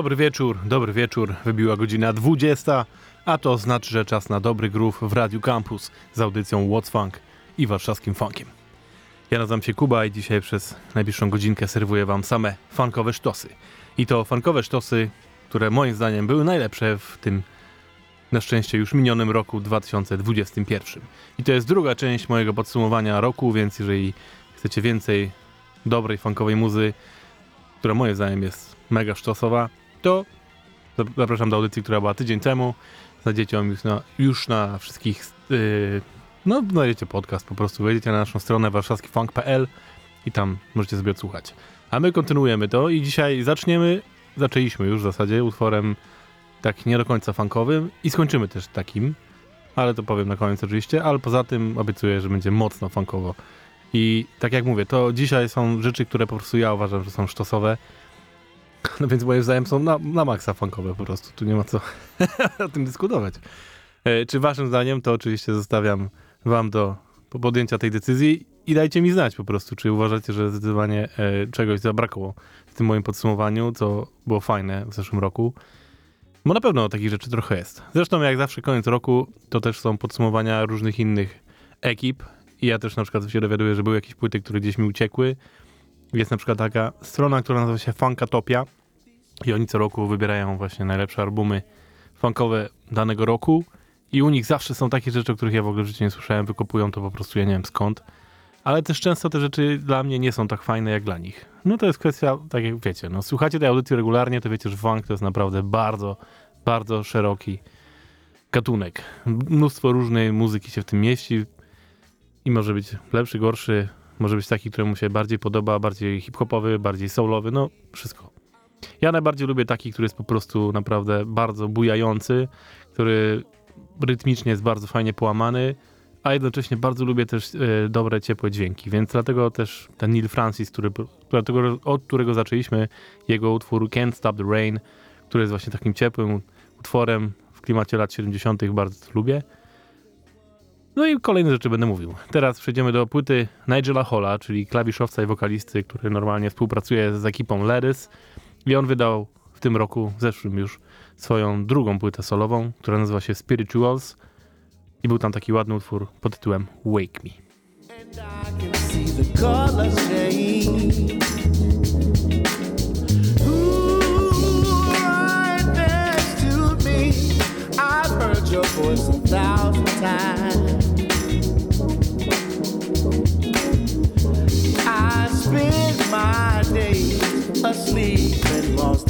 Dobry wieczór, dobry wieczór. Wybiła godzina 20, a to znaczy, że czas na dobry groove w Radiu Campus z audycją What's Funk i warszawskim funkiem. Ja nazywam się Kuba i dzisiaj przez najbliższą godzinkę serwuję wam same funkowe sztosy. I to funkowe sztosy, które moim zdaniem były najlepsze w tym na szczęście już minionym roku 2021. I to jest druga część mojego podsumowania roku, więc jeżeli chcecie więcej dobrej funkowej muzy, która moim zdaniem jest mega sztosowa, to zap- zapraszam do audycji, która była tydzień temu. Znajdziecie ją już na, już na wszystkich, yy, no znajdziecie podcast po prostu, wejdziecie na naszą stronę warszawskifunk.pl i tam możecie sobie odsłuchać. A my kontynuujemy to i dzisiaj zaczniemy, zaczęliśmy już w zasadzie utworem tak nie do końca funkowym i skończymy też takim, ale to powiem na koniec oczywiście, ale poza tym obiecuję, że będzie mocno funkowo. I tak jak mówię, to dzisiaj są rzeczy, które po prostu ja uważam, że są sztosowe. No więc moim zdaniem są na, na maksa funkowe po prostu. Tu nie ma co o tym dyskutować. E, czy waszym zdaniem, to oczywiście zostawiam wam do podjęcia tej decyzji i dajcie mi znać po prostu, czy uważacie, że zdecydowanie e, czegoś zabrakło w tym moim podsumowaniu, co było fajne w zeszłym roku. Bo na pewno takich rzeczy trochę jest. Zresztą jak zawsze koniec roku, to też są podsumowania różnych innych ekip i ja też na przykład się dowiaduję, że były jakieś płyty, które gdzieś mi uciekły. Jest na przykład taka strona, która nazywa się Funkatopia i oni co roku wybierają właśnie najlepsze albumy funkowe danego roku i u nich zawsze są takie rzeczy, o których ja w ogóle w życiu nie słyszałem, wykopują to po prostu, ja nie wiem skąd. Ale też często te rzeczy dla mnie nie są tak fajne jak dla nich. No to jest kwestia, tak jak wiecie, no słuchacie tej audycji regularnie, to wiecie, że funk to jest naprawdę bardzo, bardzo szeroki gatunek. Mnóstwo różnej muzyki się w tym mieści i może być lepszy, gorszy, może być taki, któremu się bardziej podoba, bardziej hip-hopowy, bardziej soulowy, no wszystko. Ja najbardziej lubię taki, który jest po prostu naprawdę bardzo bujający, który rytmicznie jest bardzo fajnie połamany, a jednocześnie bardzo lubię też e, dobre, ciepłe dźwięki, więc dlatego też ten Neil Francis, który, dlatego, od którego zaczęliśmy jego utwór Can't Stop the Rain, który jest właśnie takim ciepłym utworem w klimacie lat 70. bardzo lubię. No i kolejne rzeczy będę mówił. Teraz przejdziemy do płyty Nigela Holla, czyli klawiszowca i wokalisty, który normalnie współpracuje z ekipą Ledys. I on wydał w tym roku, w zeszłym już, swoją drugą płytę solową, która nazywa się Spirituals. I był tam taki ładny utwór pod tytułem Wake Me. Me. I've heard your voice a thousand times. Spend my days asleep and lost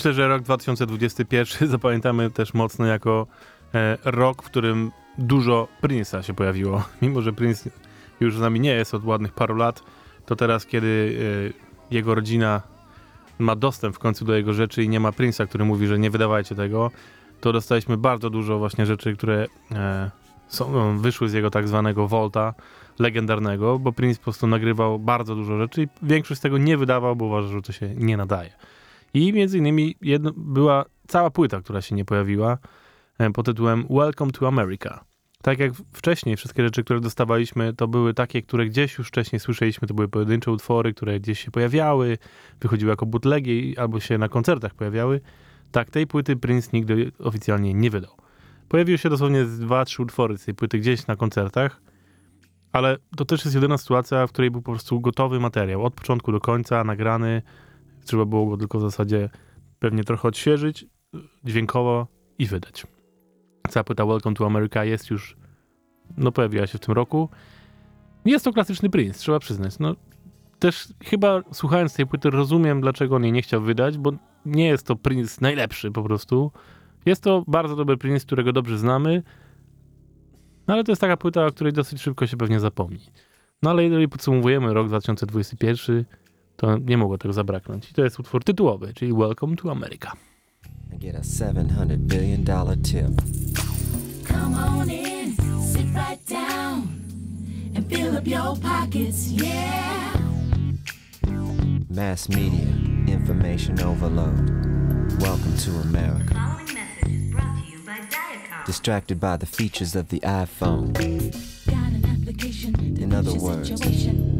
Myślę, że rok 2021 zapamiętamy też mocno jako e, rok, w którym dużo Prince'a się pojawiło. Mimo, że Prince już z nami nie jest od ładnych paru lat, to teraz, kiedy e, jego rodzina ma dostęp w końcu do jego rzeczy i nie ma Prince'a, który mówi, że nie wydawajcie tego, to dostaliśmy bardzo dużo właśnie rzeczy, które e, są, no, wyszły z jego tak zwanego Volta legendarnego, bo Prince po prostu nagrywał bardzo dużo rzeczy i większość z tego nie wydawał, bo uważał, że to się nie nadaje. I między innymi jedno, była cała płyta, która się nie pojawiła e, pod tytułem Welcome to America. Tak jak wcześniej, wszystkie rzeczy, które dostawaliśmy, to były takie, które gdzieś już wcześniej słyszeliśmy, to były pojedyncze utwory, które gdzieś się pojawiały, wychodziły jako bootlegi albo się na koncertach pojawiały. Tak, tej płyty Prince nigdy oficjalnie nie wydał. Pojawiły się dosłownie dwa, trzy utwory z tej płyty gdzieś na koncertach, ale to też jest jedyna sytuacja, w której był po prostu gotowy materiał, od początku do końca, nagrany, Trzeba było go tylko w zasadzie pewnie trochę odświeżyć dźwiękowo i wydać. Cała płyta Welcome to America jest już, no pojawiła się w tym roku. Jest to klasyczny Prince, trzeba przyznać. No, też chyba słuchając tej płyty rozumiem, dlaczego on jej nie chciał wydać, bo nie jest to Prince najlepszy po prostu. Jest to bardzo dobry Prince, którego dobrze znamy, no ale to jest taka płyta, o której dosyć szybko się pewnie zapomni. No ale jeżeli podsumowujemy rok 2021, to nie mogło tego zabraknąć. I to jest utwór tytułowy, czyli Welcome to America. and get a $700 billion tip. Come on in, sit right down, and fill up your pockets, yeah. Mass media, information overload. Welcome to America. following message is brought to you by Diacom. Distracted by the features of the iPhone, Got an application to In other words, situation.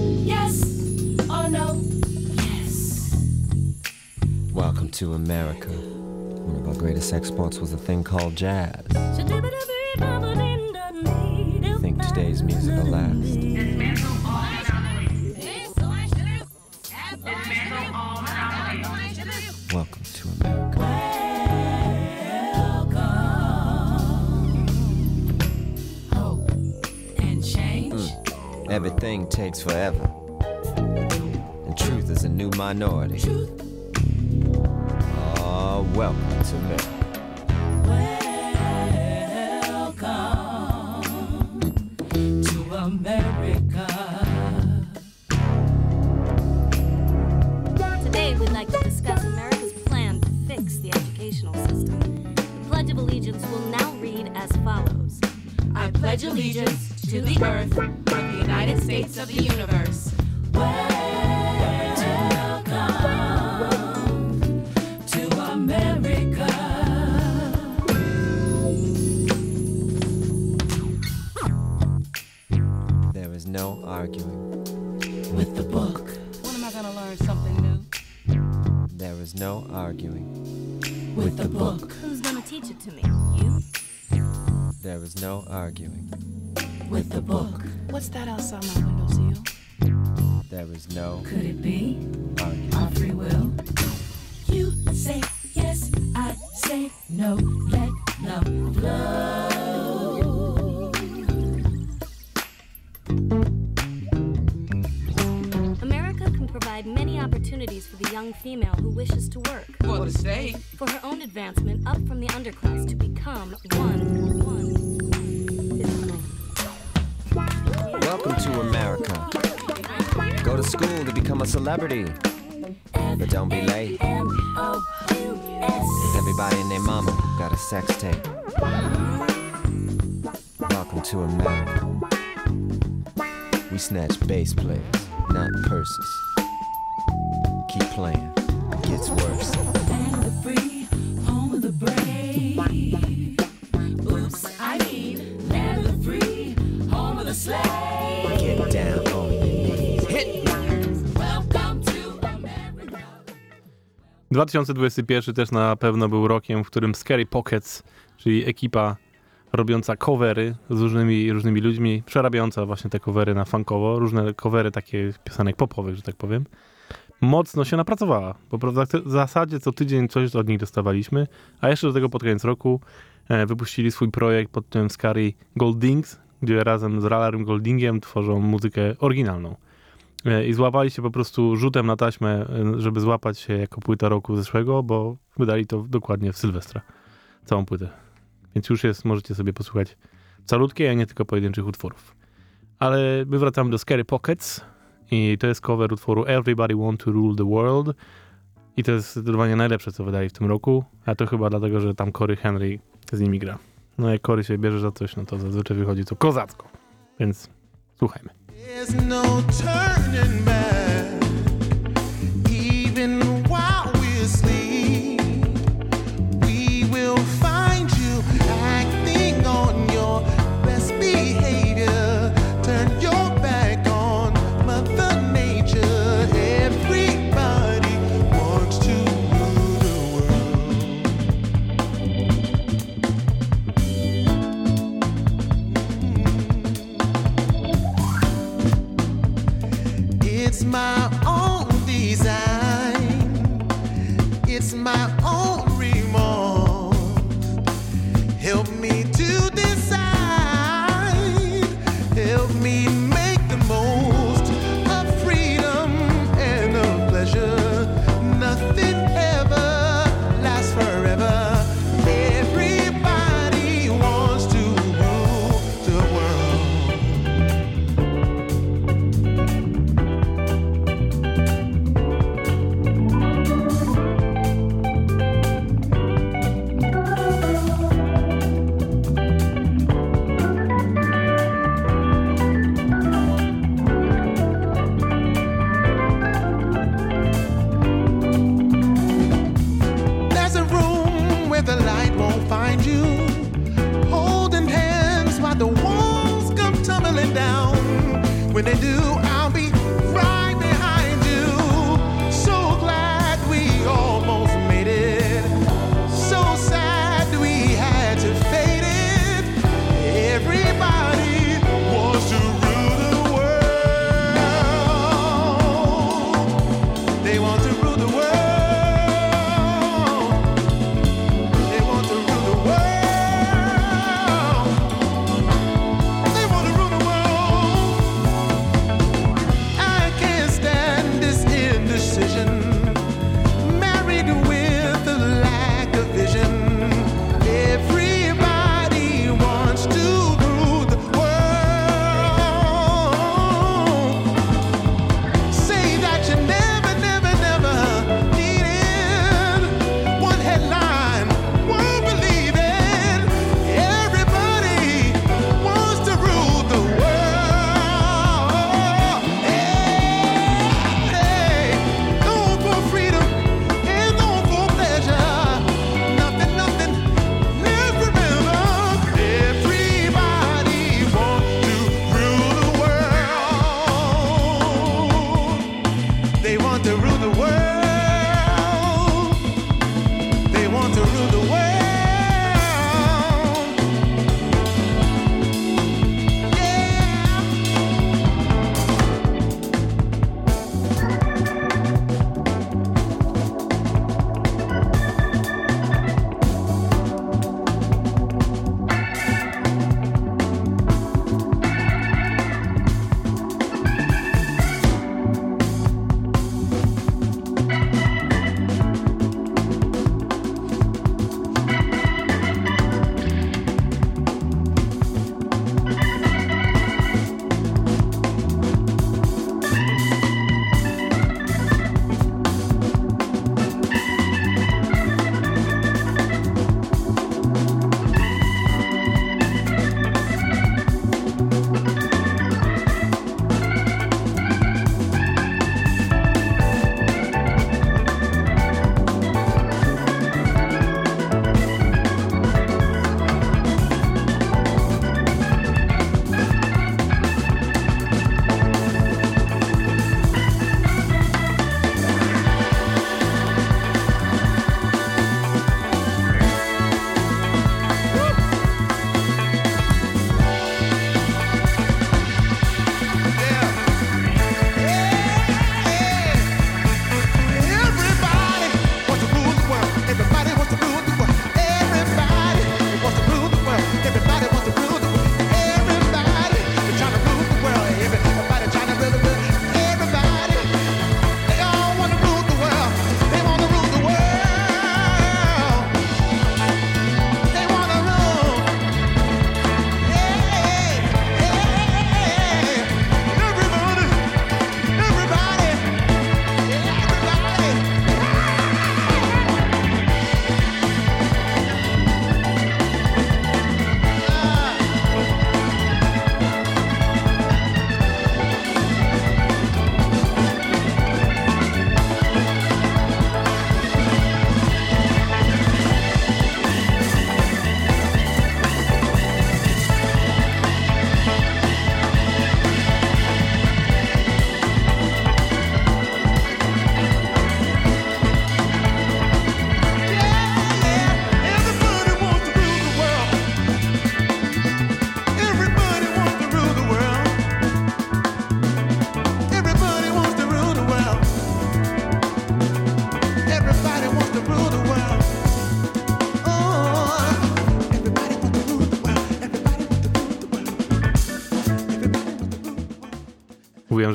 to America. One of our greatest exports was a thing called jazz. Think today's music will last. Dismantle all monopolies. Dismantle all monopolies. Welcome to America. Hope and change. Everything takes forever. And truth is a new minority. Truth. Oh, welcome to America. Arguing. With the book. When am I going to learn something new? There is no arguing. With the book. Who's going to teach it to me? You? There is no arguing. With the book. What's that outside my windowsill? There is no Could it be arguing. 2021 też na pewno był rokiem, w którym Scary Pockets, czyli ekipa robiąca covery z różnymi, różnymi ludźmi, przerabiająca właśnie te covery na funkowo, różne covery takie piosenek popowych, że tak powiem, mocno się napracowała. Bo w zasadzie co tydzień coś od nich dostawaliśmy, a jeszcze do tego pod koniec roku e, wypuścili swój projekt pod tytułem Scary Goldings, gdzie razem z Ralarem Goldingiem tworzą muzykę oryginalną. E, I złapali się po prostu rzutem na taśmę, e, żeby złapać się jako płyta roku zeszłego, bo wydali to dokładnie w Sylwestra. Całą płytę. Więc już jest, możecie sobie posłuchać calutkiej, a nie tylko pojedynczych utworów. Ale my wracamy do Scary Pockets i to jest cover utworu Everybody Want to Rule the World i to jest zdecydowanie najlepsze, co wydali w tym roku, a to chyba dlatego, że tam Cory Henry z nimi gra. No jak Cory się bierze za coś, no to zazwyczaj wychodzi to kozacko. Więc słuchajmy. There's no turning back, my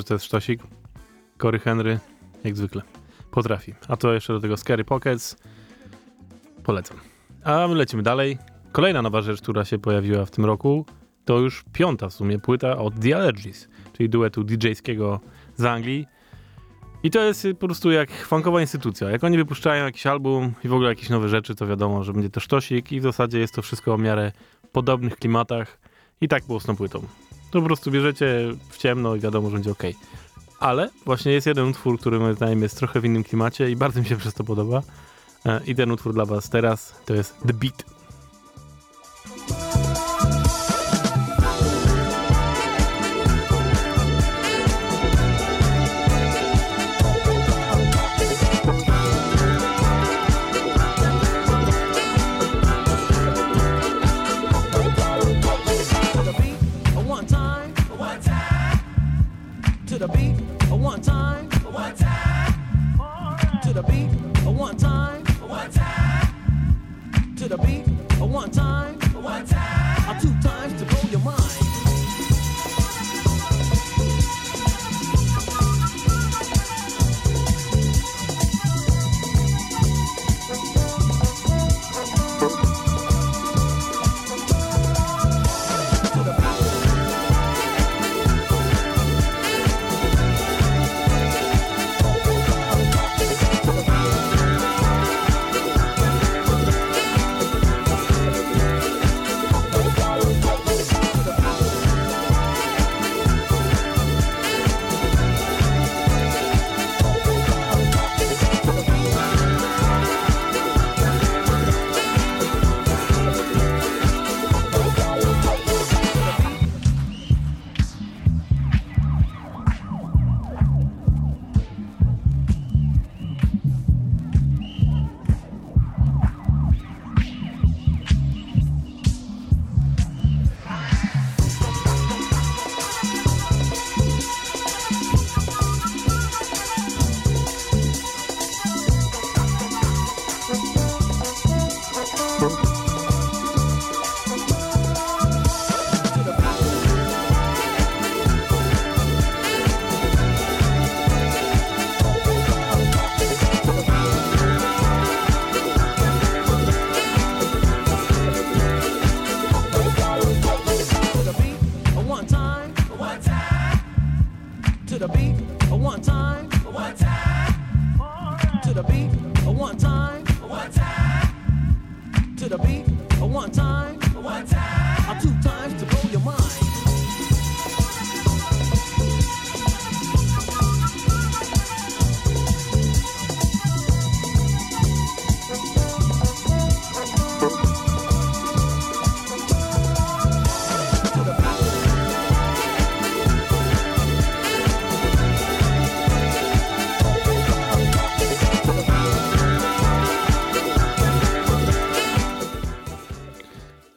to jest sztosik. Cory Henry, jak zwykle, potrafi. A to jeszcze do tego Scary Pockets. Polecam. A my lecimy dalej. Kolejna nowa rzecz, która się pojawiła w tym roku, to już piąta w sumie płyta od The Allergies, czyli duetu DJ-skiego z Anglii. I to jest po prostu jak funkowa instytucja. Jak oni wypuszczają jakiś album i w ogóle jakieś nowe rzeczy, to wiadomo, że będzie to sztosik i w zasadzie jest to wszystko o miarę podobnych klimatach i tak było z tą płytą. Po prostu bierzecie w ciemno i wiadomo, że będzie ok. Ale właśnie jest jeden utwór, który moim zdaniem jest trochę w innym klimacie i bardzo mi się przez to podoba. E, I ten utwór dla was teraz to jest The Beat.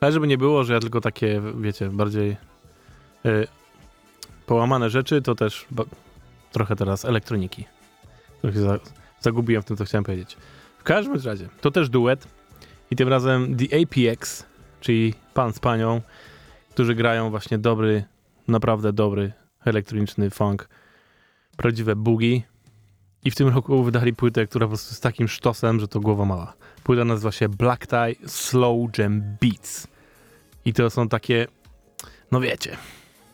Ale żeby nie było, że ja tylko takie, wiecie, bardziej y, połamane rzeczy, to też trochę teraz elektroniki. Trochę za, zagubiłem w tym, co chciałem powiedzieć. W każdym razie, to też duet i tym razem The APX, czyli pan z panią, którzy grają właśnie dobry, naprawdę dobry elektroniczny funk, prawdziwe boogie. I w tym roku wydali płytę, która po prostu jest takim sztosem, że to głowa mała. Płyta nazywa się Black Tie Slow Jam Beats. I to są takie, no wiecie,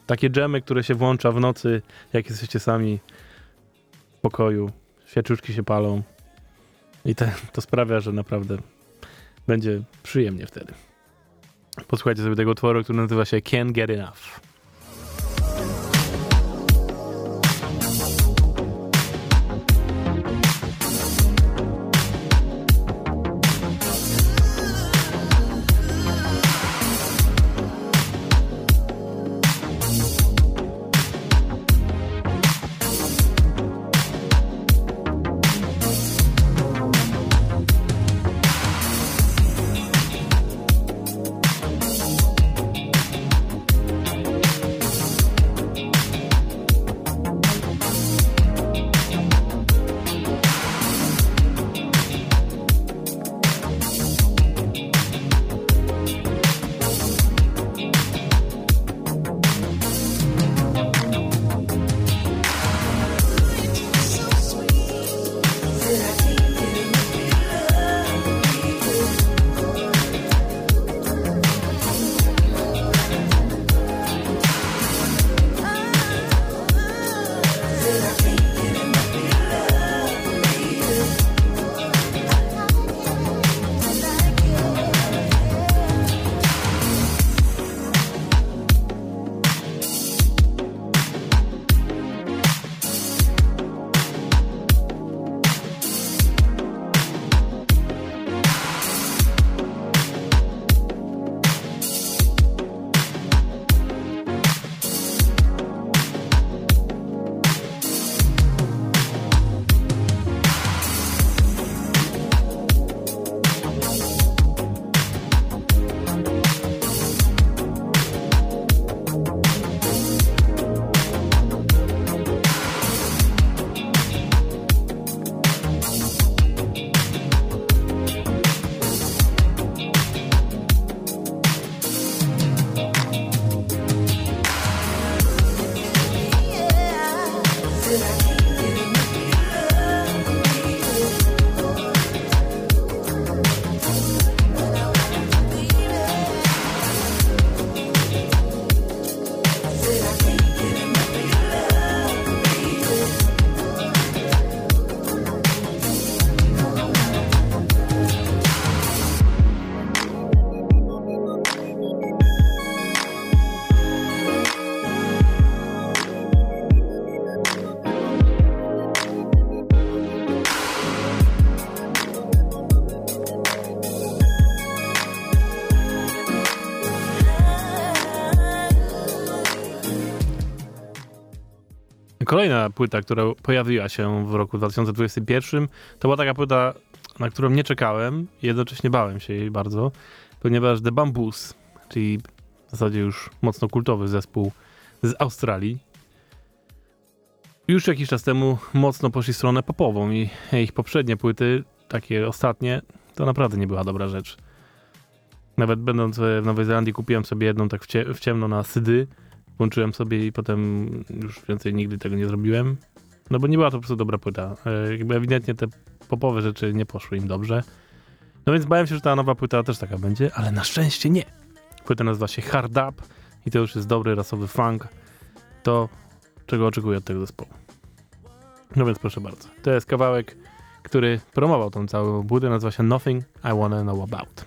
takie dżemy, które się włącza w nocy, jak jesteście sami w pokoju, świeczuszki się palą. I te, to sprawia, że naprawdę będzie przyjemnie wtedy. Posłuchajcie sobie tego utworu, który nazywa się Can't Get Enough. Kolejna płyta, która pojawiła się w roku 2021, to była taka płyta, na którą nie czekałem jednocześnie bałem się jej bardzo, ponieważ The Bamboos, czyli w zasadzie już mocno kultowy zespół z Australii, już jakiś czas temu mocno poszli w stronę popową i ich poprzednie płyty, takie ostatnie, to naprawdę nie była dobra rzecz. Nawet będąc w Nowej Zelandii kupiłem sobie jedną tak w, w ciemno na sydy, włączyłem sobie i potem już więcej nigdy tego nie zrobiłem. No bo nie była to po prostu dobra płyta. E, jakby ewidentnie te popowe rzeczy nie poszły im dobrze. No więc bałem się, że ta nowa płyta też taka będzie, ale na szczęście nie. Płyta nazywa się Hard Up i to już jest dobry rasowy funk. To, czego oczekuję od tego zespołu. No więc proszę bardzo. To jest kawałek, który promował tą całą budę, nazywa się Nothing I Wanna Know About.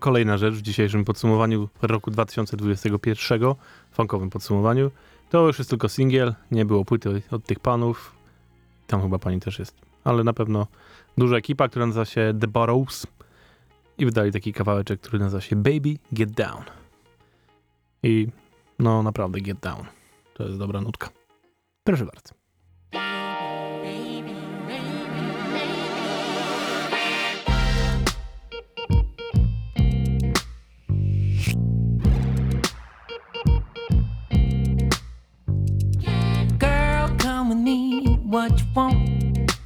Kolejna rzecz w dzisiejszym podsumowaniu roku 2021, funkowym podsumowaniu, to już jest tylko singiel, nie było płyty od tych panów. Tam chyba pani też jest, ale na pewno duża ekipa, która nazywa się The Burrows i wydali taki kawałeczek, który nazywa się Baby Get Down. I no naprawdę Get Down. To jest dobra nutka. Proszę bardzo. What you want?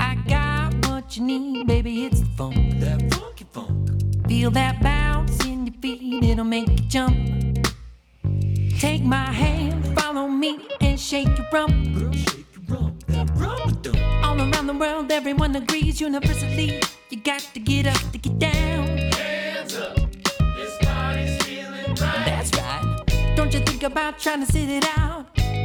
I got what you need, baby. It's the funk. That funky funk. Feel that bounce in your feet, it'll make you jump. Take my hand, follow me, and shake your rump. All around the world, everyone agrees universally. You got to get up to get down. Hands up, this body's feeling right. That's right. Don't you think about trying to sit it out?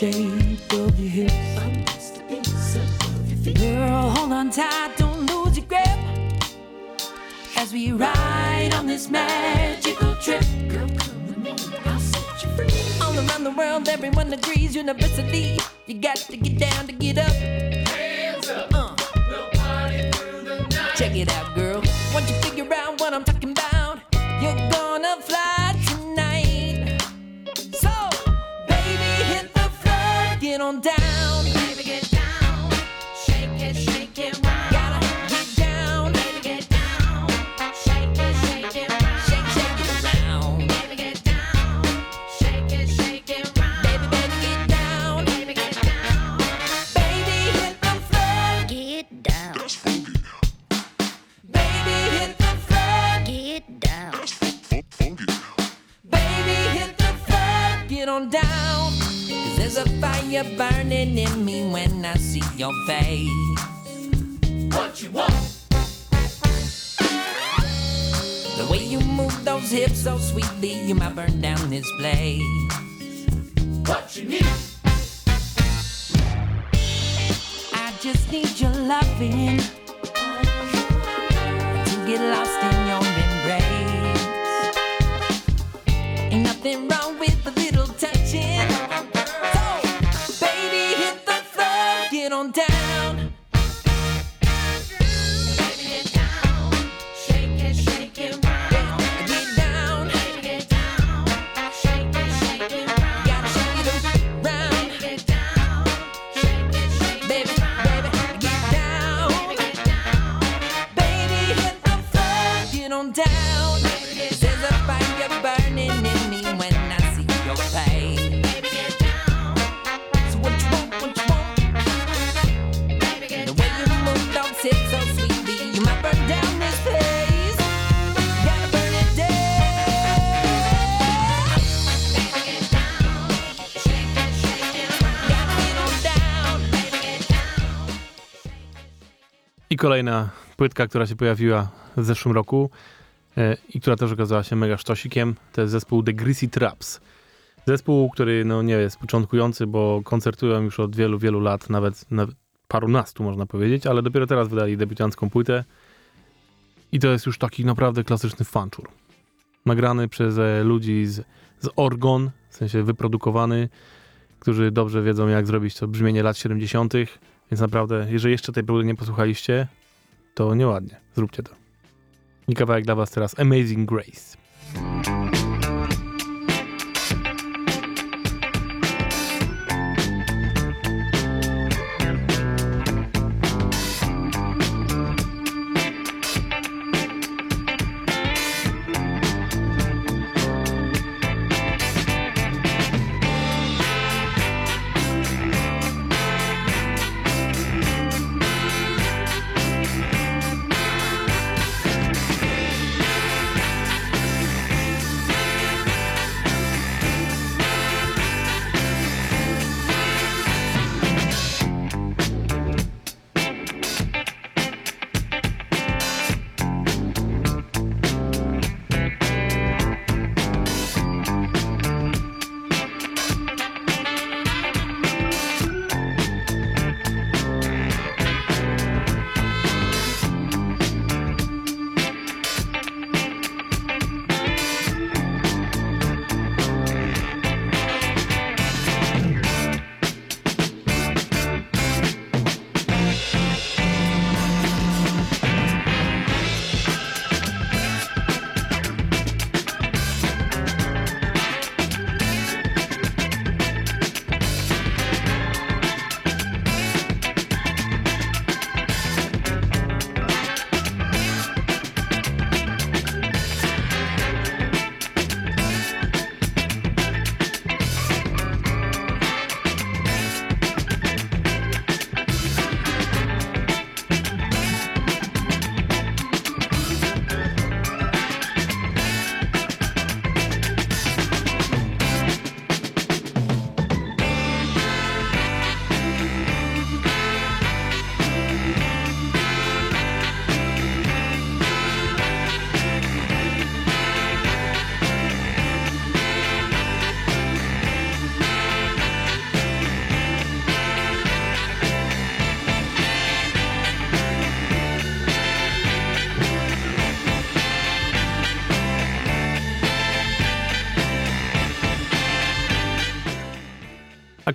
hands trace the shape of your hips. Girl, hold on tight, don't lose your grip. As we ride on this magical trip. Girl, come with me, I'll set you free. All around the world, everyone agrees universally. You got to get down to get up. Your face. What you want? The way you move those hips so sweetly, you might burn down this place. What you need? I just need your loving kolejna płytka, która się pojawiła w zeszłym roku e, i która też okazała się mega sztosikiem, to jest zespół The Greasy Traps. Zespół, który no, nie jest początkujący, bo koncertują już od wielu, wielu lat, nawet, nawet parunastu można powiedzieć, ale dopiero teraz wydali debiutancką płytę i to jest już taki naprawdę klasyczny fanczur. Nagrany przez e, ludzi z, z Orgon, w sensie wyprodukowany, którzy dobrze wiedzą jak zrobić to brzmienie lat 70., więc naprawdę, jeżeli jeszcze tej płyty nie posłuchaliście, to nieładnie. Zróbcie to. I kawałek dla was teraz Amazing Grace.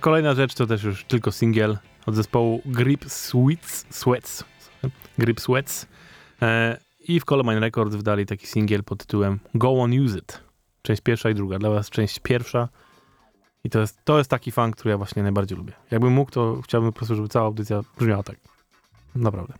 Kolejna rzecz to też już tylko singiel od zespołu Grip Sweets, Sweats. Grip Sweats. E, I w Colemine Records wydali taki singiel pod tytułem Go On Use It. Część pierwsza i druga. Dla was część pierwsza. I to jest, to jest taki fan, który ja właśnie najbardziej lubię. Jakbym mógł, to chciałbym po prostu, żeby cała audycja brzmiała tak. Naprawdę.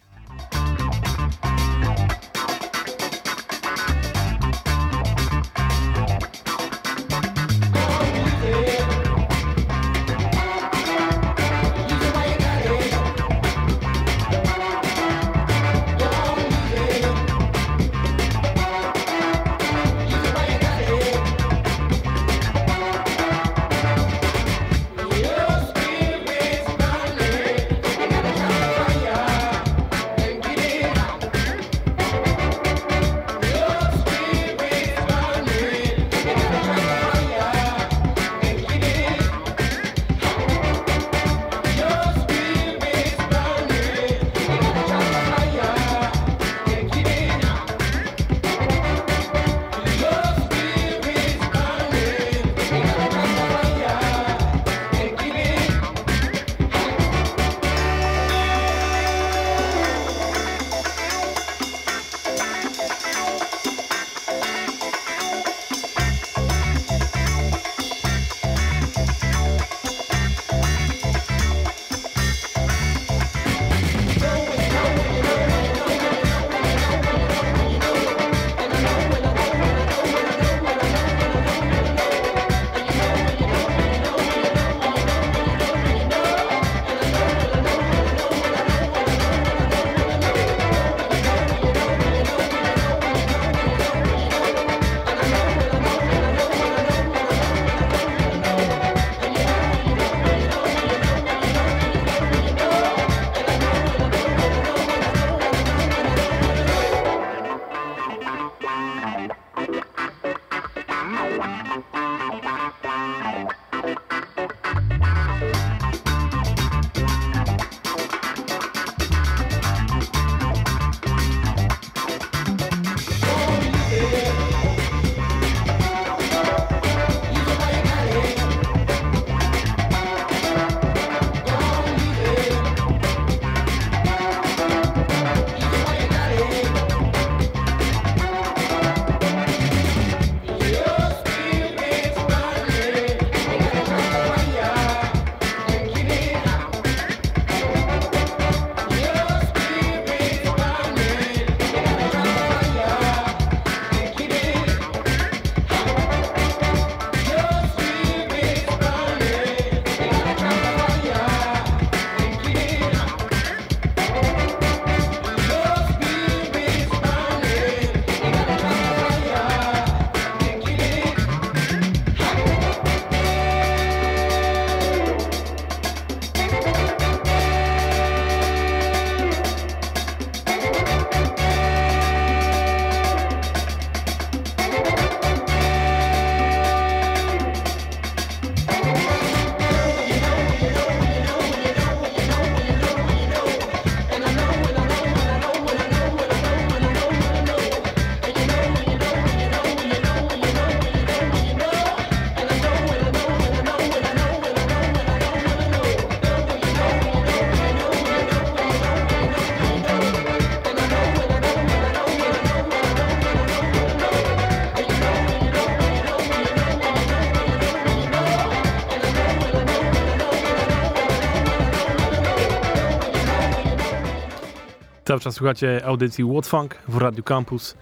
Cały czas słuchacie audycji What Funk w Radio Campus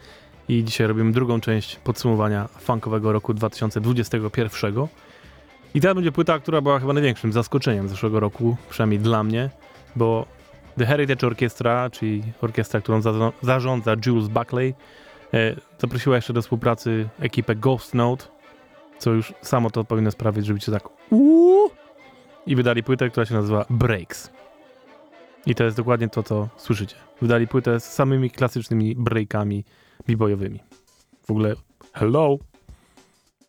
i dzisiaj robimy drugą część podsumowania funkowego roku 2021. I teraz będzie płyta, która była chyba największym zaskoczeniem zeszłego roku, przynajmniej dla mnie, bo The Heritage Orchestra, czyli orkiestra, którą za zarządza Jules Buckley, e, zaprosiła jeszcze do współpracy ekipę Ghost Note, co już samo to powinno sprawić, żeby cię tak uuu, i wydali płytę, która się nazywa Breaks. I to jest dokładnie to, co słyszycie. Wydali płytę z samymi klasycznymi breakami b-boyowymi. W ogóle hello!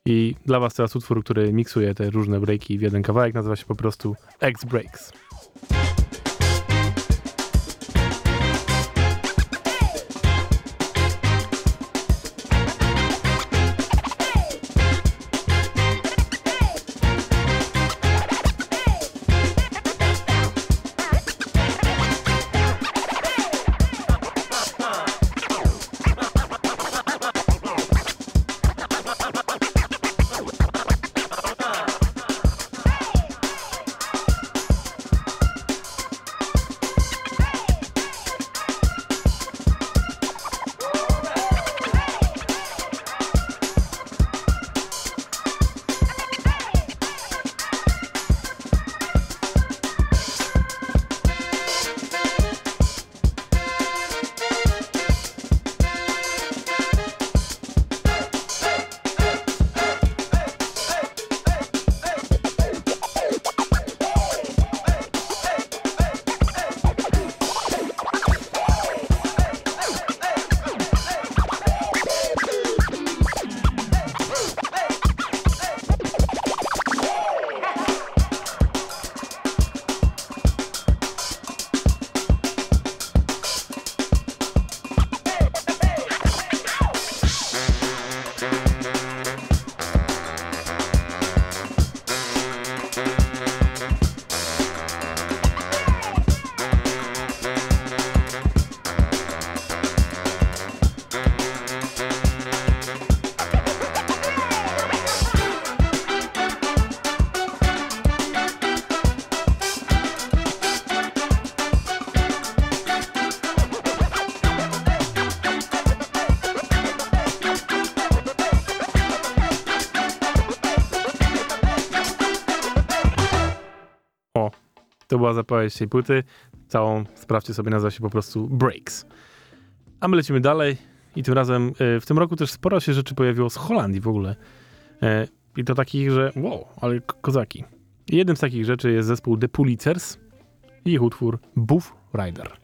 I dla was teraz utwór, który miksuje te różne breaki w jeden kawałek, nazywa się po prostu X Zapowiedź tej płyty. Całą, sprawdźcie sobie, nazywa się po prostu Breaks. A my lecimy dalej i tym razem e, w tym roku też sporo się rzeczy pojawiło z Holandii w ogóle. E, I to takich, że wow, ale ko- kozaki. I jednym z takich rzeczy jest zespół The Pulitzers i ich utwór Buff Rider.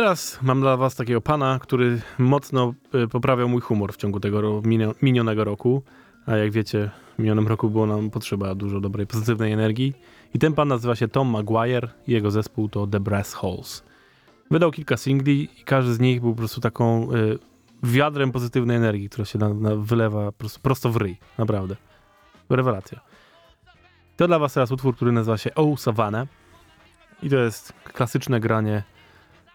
Teraz mam dla was takiego pana, który mocno y, poprawiał mój humor w ciągu tego minionego roku. A jak wiecie, w minionym roku było nam potrzeba dużo dobrej, pozytywnej energii. I ten pan nazywa się Tom Maguire i jego zespół to The Brass Holes. Wydał kilka singli i każdy z nich był po prostu taką y, wiadrem pozytywnej energii, która się na, na wylewa prosto, prosto w ryj. Naprawdę. Rewelacja. To dla was teraz utwór, który nazywa się Oh Savannah. I to jest klasyczne granie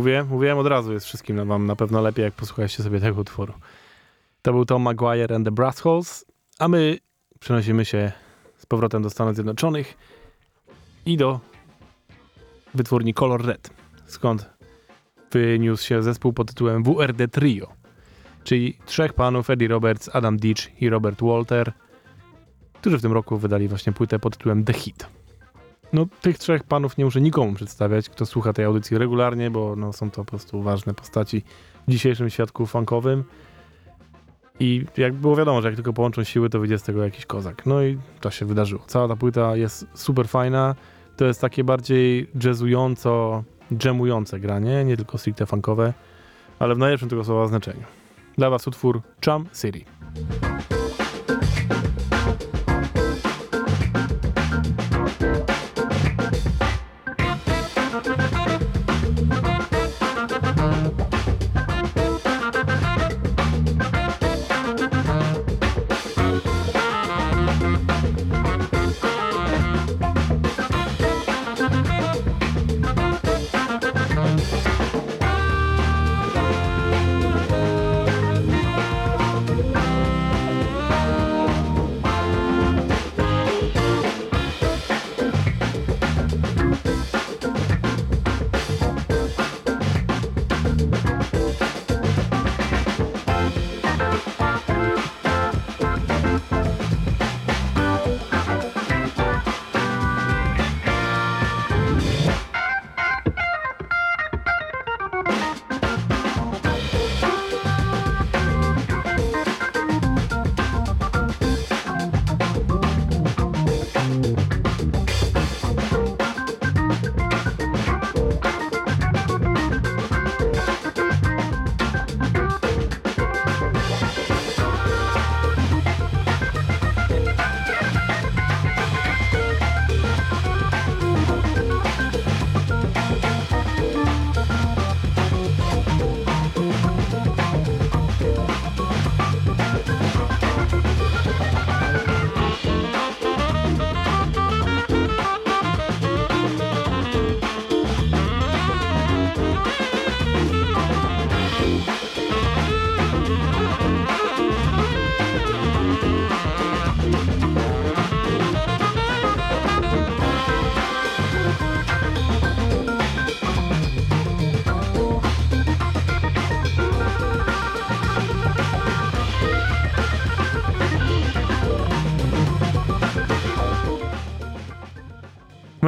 Mówię, mówiłem od razu, jest wszystkim no, wam na pewno lepiej, jak posłuchacie sobie tego utworu. To był Tom Maguire and the Brass Holes, a my przenosimy się z powrotem do Stanów Zjednoczonych i do wytwórni Color Red, skąd wyniósł się zespół pod tytułem WRD Trio, czyli trzech panów, Eddie Roberts, Adam Ditch i Robert Walter, którzy w tym roku wydali właśnie płytę pod tytułem The Hit. No, tych trzech panów nie muszę nikomu przedstawiać, kto słucha tej audycji regularnie, bo no, są to po prostu ważne postaci w dzisiejszym świadku funkowym. I jak było wiadomo, że jak tylko połączą siły, to wyjdzie z tego jakiś kozak. No i to się wydarzyło. Cała ta płyta jest super fajna. To jest takie bardziej jazzująco, jamujące granie, nie tylko stricte funkowe, ale w najlepszym tego słowa znaczeniu. Dla was utwór Chum City.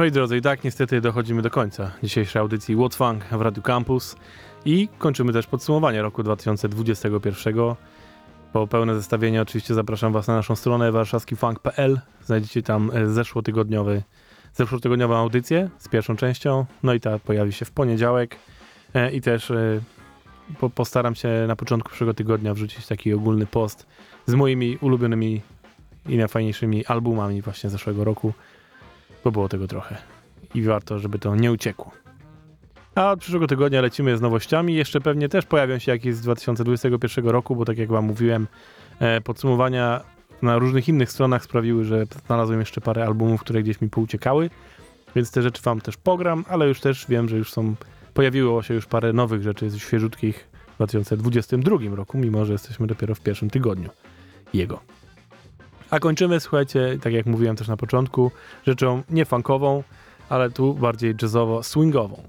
Moi drodzy, i tak niestety dochodzimy do końca dzisiejszej audycji What Funk w Radio Campus i kończymy też podsumowanie roku 2021. Po pełne zestawienie oczywiście zapraszam Was na naszą stronę warszawskifunk.pl. Znajdziecie tam e, zeszłotygodniowy, zeszłotygodniową audycję z pierwszą częścią. No i ta pojawi się w poniedziałek. E, I też e, po, postaram się na początku przyszłego tygodnia wrzucić taki ogólny post z moimi ulubionymi i najfajniejszymi albumami właśnie zeszłego roku, bo było tego trochę. I warto, żeby to nie uciekło. A od przyszłego tygodnia lecimy z nowościami. Jeszcze pewnie też pojawią się jakieś z 2021 roku, bo tak jak wam mówiłem, e, podsumowania na różnych innych stronach sprawiły, że znalazłem jeszcze parę albumów, które gdzieś mi pouciekały, więc te rzeczy wam też pogram, ale już też wiem, że już są, pojawiło się już parę nowych rzeczy świeżutkich w 2022 roku, mimo że jesteśmy dopiero w pierwszym tygodniu jego. A kończymy, słuchajcie, tak jak mówiłem też na początku, rzeczą nie funkową, ale tu bardziej jazzowo-swingową.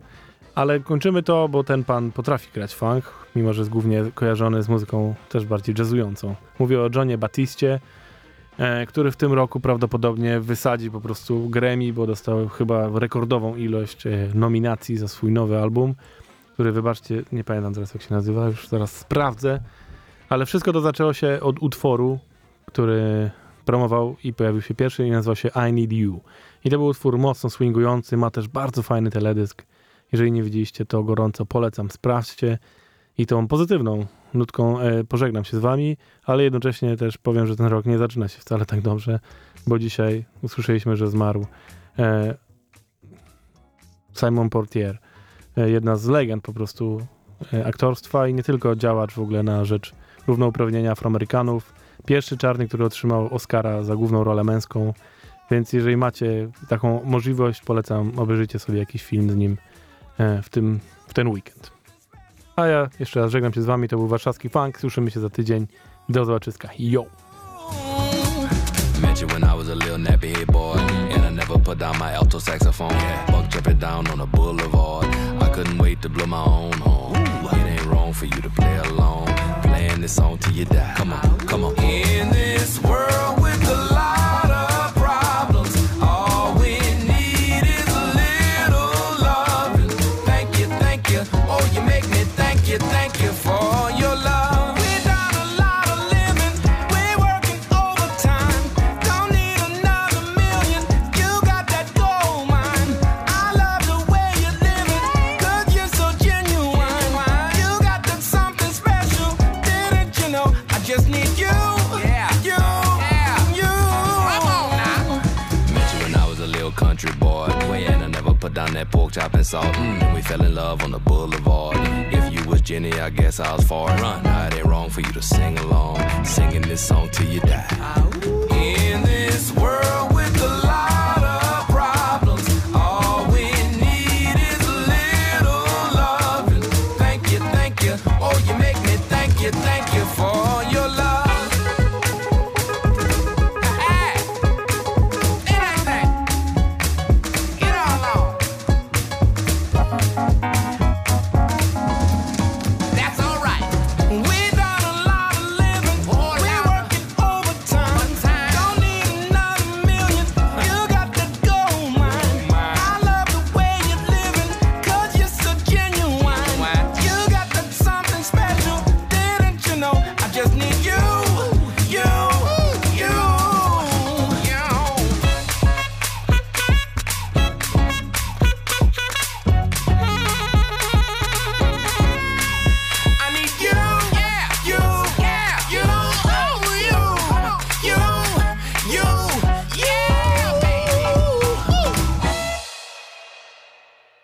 Ale kończymy to, bo ten pan potrafi grać funk, mimo że jest głównie kojarzony z muzyką też bardziej jazzującą. Mówię o Johnie Battistie, e, który w tym roku prawdopodobnie wysadzi po prostu Grammy, bo dostał chyba rekordową ilość e, nominacji za swój nowy album, który wybaczcie, nie pamiętam teraz jak się nazywa, już zaraz sprawdzę, ale wszystko to zaczęło się od utworu, który promował i pojawił się pierwszy i nazywał się I Need You. I to był utwór mocno swingujący, ma też bardzo fajny teledysk. Jeżeli nie widzieliście, to gorąco polecam, sprawdźcie. I tą pozytywną nutką e, pożegnam się z wami, ale jednocześnie też powiem, że ten rok nie zaczyna się wcale tak dobrze, bo dzisiaj usłyszeliśmy, że zmarł e, Simon Portier, e, jedna z legend po prostu e, aktorstwa i nie tylko działacz w ogóle na rzecz równouprawnienia Afroamerykanów. Pierwszy czarny, który otrzymał Oscara za główną rolę męską, więc jeżeli macie taką możliwość, polecam, obejrzyjcie sobie jakiś film z nim e, w, tym, w ten weekend. A ja jeszcze raz żegnam się z wami, to był Warszawski Funk, słyszymy się za tydzień. Do zobaczyska. Yo! Met you when I was a little nappy head boy, and I never put down my alto saxophone. Buck jumping down on a boulevard. I couldn't wait to blow my own horn. It ain't wrong for you to play along, playing this song till you die. Come on, come on. In this world down that pork chop and salt. Mm, and we fell in love on the boulevard. If you was Jenny, I guess I was far. Run. Now it ain't wrong for you to sing along. Singing this song till you die.